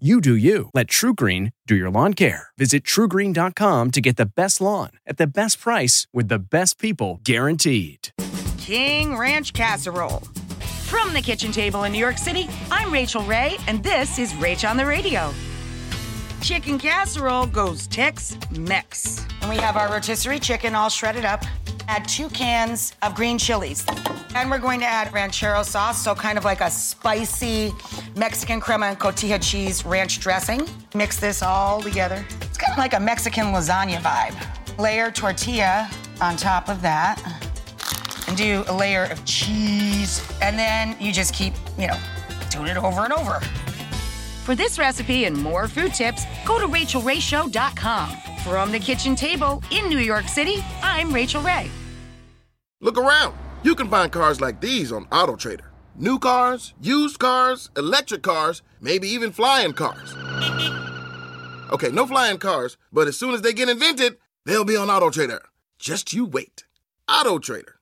You do you. Let TruGreen do your lawn care. Visit trugreen.com to get the best lawn at the best price with the best people guaranteed. King Ranch Casserole. From the kitchen table in New York City, I'm Rachael Ray, and this is Rach on the Radio. Chicken casserole goes Tex Mex. And we have our rotisserie chicken all shredded up. Add two cans of green chilies. And we're going to add ranchero sauce, so kind of like a spicy Mexican crema and cotija cheese ranch dressing. Mix this all together. It's kind of like a Mexican lasagna vibe. Layer tortilla on top of that. And do a layer of cheese. And then you just keep, you know, doing it over and over. For this recipe and more food tips, go to rachaelrayshow.com. From the kitchen table in New York City, I'm Rachael Ray. Look around. You can find cars like these on AutoTrader. New cars, used cars, electric cars, maybe even flying cars. Okay, no flying cars, but as soon as they get invented, they'll be on AutoTrader. Just you wait. AutoTrader.